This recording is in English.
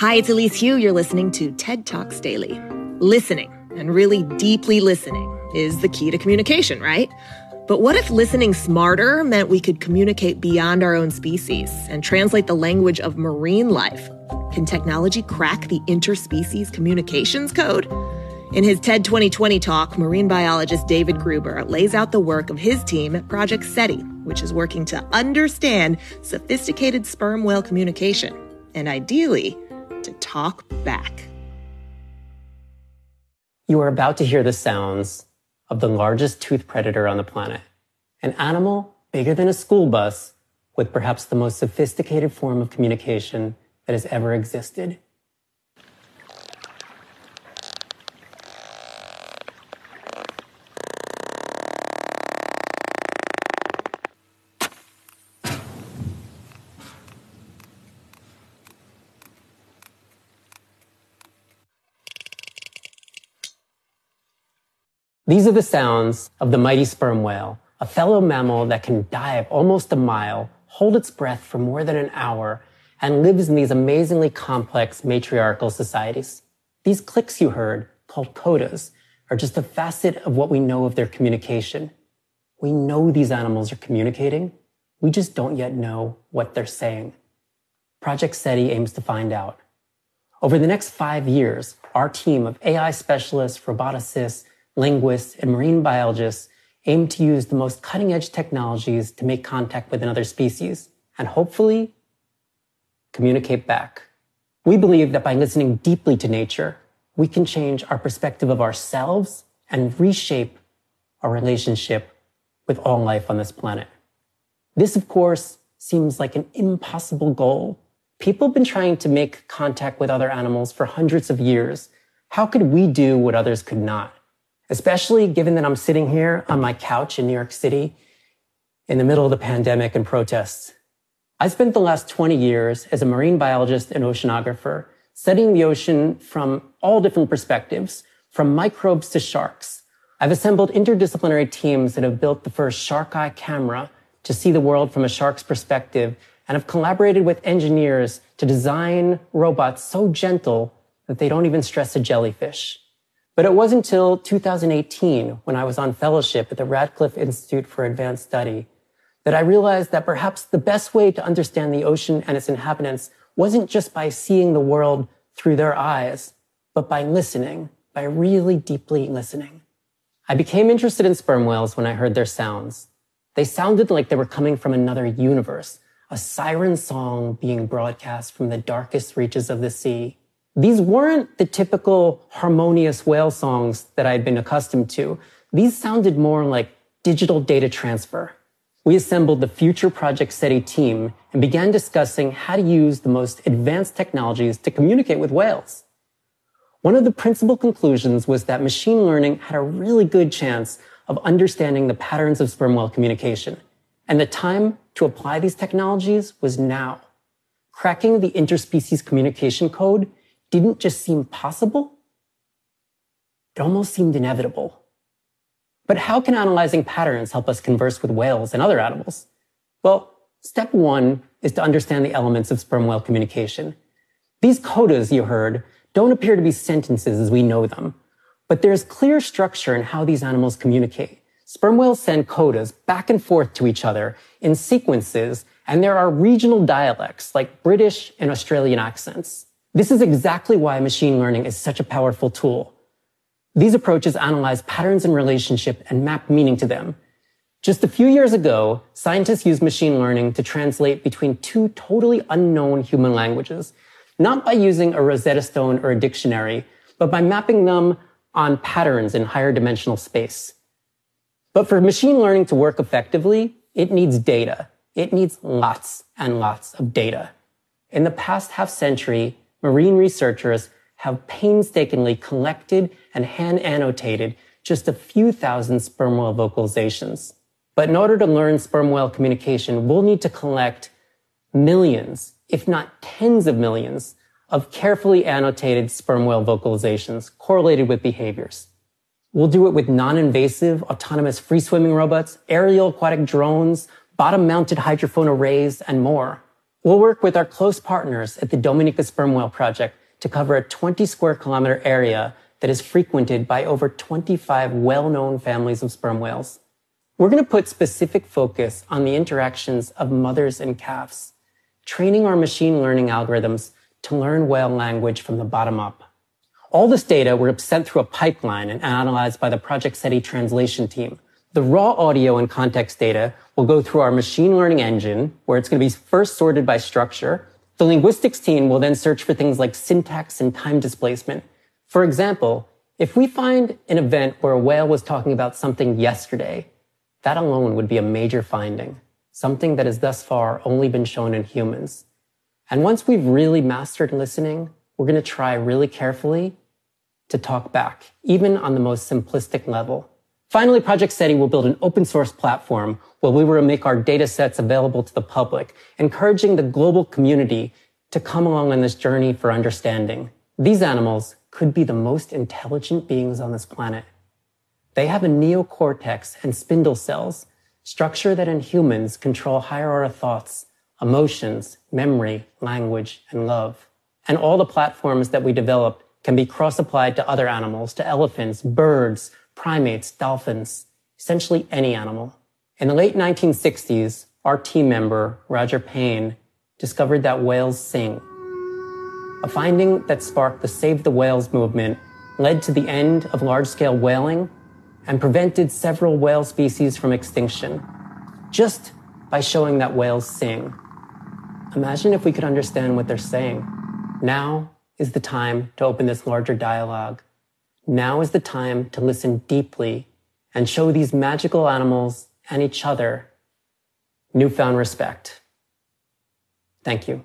Hi, it's Elise Hu. You're listening to TED Talks Daily. Listening, and really deeply listening, is the key to communication, right? But what if listening smarter meant we could communicate beyond our own species and translate the language of marine life? Can technology crack the interspecies communications code? In his TED 2020 talk, marine biologist David Gruber lays out the work of his team at Project CETI, which is working to understand sophisticated sperm whale communication and ideally to talk back. You are about to hear the sounds of the largest tooth predator on the planet, an animal bigger than a school bus with perhaps the most sophisticated form of communication that has ever existed. These are the sounds of the mighty sperm whale, a fellow mammal that can dive almost a mile, hold its breath for more than an hour, and lives in these amazingly complex matriarchal societies. These clicks you heard, called codas, are just a facet of what we know of their communication. We know these animals are communicating. We just don't yet know what they're saying. Project CETI aims to find out. Over the next five years, our team of AI specialists, roboticists, linguists, and marine biologists aim to use the most cutting edge technologies to make contact with another species and hopefully communicate back. We believe that by listening deeply to nature, we can change our perspective of ourselves and reshape our relationship with all life on this planet. This, of course, seems like an impossible goal. People have been trying to make contact with other animals for hundreds of years. How could we do what others could not? Especially given that I'm sitting here on my couch in New York City in the middle of the pandemic and protests. I spent the last 20 years as a marine biologist and oceanographer studying the ocean from all different perspectives, from microbes to sharks. I've assembled interdisciplinary teams that have built the first shark eye camera to see the world from a shark's perspective and have collaborated with engineers to design robots so gentle that they don't even stress a jellyfish. But it wasn't until 2018, when I was on fellowship at the Radcliffe Institute for Advanced Study, that I realized that perhaps the best way to understand the ocean and its inhabitants wasn't just by seeing the world through their eyes, but by listening, by really deeply listening. I became interested in sperm whales when I heard their sounds. They sounded like they were coming from another universe, a siren song being broadcast from the darkest reaches of the sea. These weren't the typical harmonious whale songs that I'd been accustomed to. These sounded more like digital data transfer. We assembled the Future Project CETI team and began discussing how to use the most advanced technologies to communicate with whales. One of the principal conclusions was that machine learning had a really good chance of understanding the patterns of sperm whale communication. And the time to apply these technologies was now. Cracking the interspecies communication code didn't just seem possible, it almost seemed inevitable. But how can analyzing patterns help us converse with whales and other animals? Well, step one is to understand the elements of sperm whale communication. These codas you heard don't appear to be sentences as we know them, but there's clear structure in how these animals communicate. Sperm whales send codas back and forth to each other in sequences, and there are regional dialects like British and Australian accents. This is exactly why machine learning is such a powerful tool. These approaches analyze patterns in relationship and map meaning to them. Just a few years ago, scientists used machine learning to translate between two totally unknown human languages, not by using a Rosetta Stone or a dictionary, but by mapping them on patterns in higher dimensional space. But for machine learning to work effectively, it needs data. It needs lots and lots of data. In the past half century, marine researchers have painstakingly collected and hand annotated just a few thousand sperm whale vocalizations. But in order to learn sperm whale communication, we'll need to collect millions, if not tens of millions, of carefully annotated sperm whale vocalizations correlated with behaviors. We'll do it with non-invasive autonomous free swimming robots, aerial aquatic drones, bottom mounted hydrophone arrays, and more. We'll work with our close partners at the Dominica Sperm Whale Project to cover a 20 square kilometer area that is frequented by over 25 well-known families of sperm whales. We're going to put specific focus on the interactions of mothers and calves, training our machine learning algorithms to learn whale language from the bottom up. All this data were sent through a pipeline and analyzed by the Project CETI translation team. The raw audio and context data will go through our machine learning engine, where it's going to be first sorted by structure. The linguistics team will then search for things like syntax and time displacement. For example, if we find an event where a whale was talking about something yesterday, that alone would be a major finding, something that has thus far only been shown in humans. And once we've really mastered listening, we're going to try really carefully to talk back, even on the most simplistic level. Finally, Project CETI will build an open source platform where we will make our data sets available to the public, encouraging the global community to come along on this journey for understanding. These animals could be the most intelligent beings on this planet. They have a neocortex and spindle cells, structure that in humans control higher order thoughts, emotions, memory, language, and love. And all the platforms that we develop can be cross-applied to other animals, to elephants, birds, primates, dolphins, essentially any animal. In the late 1960s, our team member, Roger Payne, discovered that whales sing. A finding that sparked the Save the Whales movement led to the end of large-scale whaling and prevented several whale species from extinction just by showing that whales sing. Imagine if we could understand what they're saying. Now is the time to open this larger dialogue. Now is the time to listen deeply and show these magical animals and each other newfound respect. Thank you.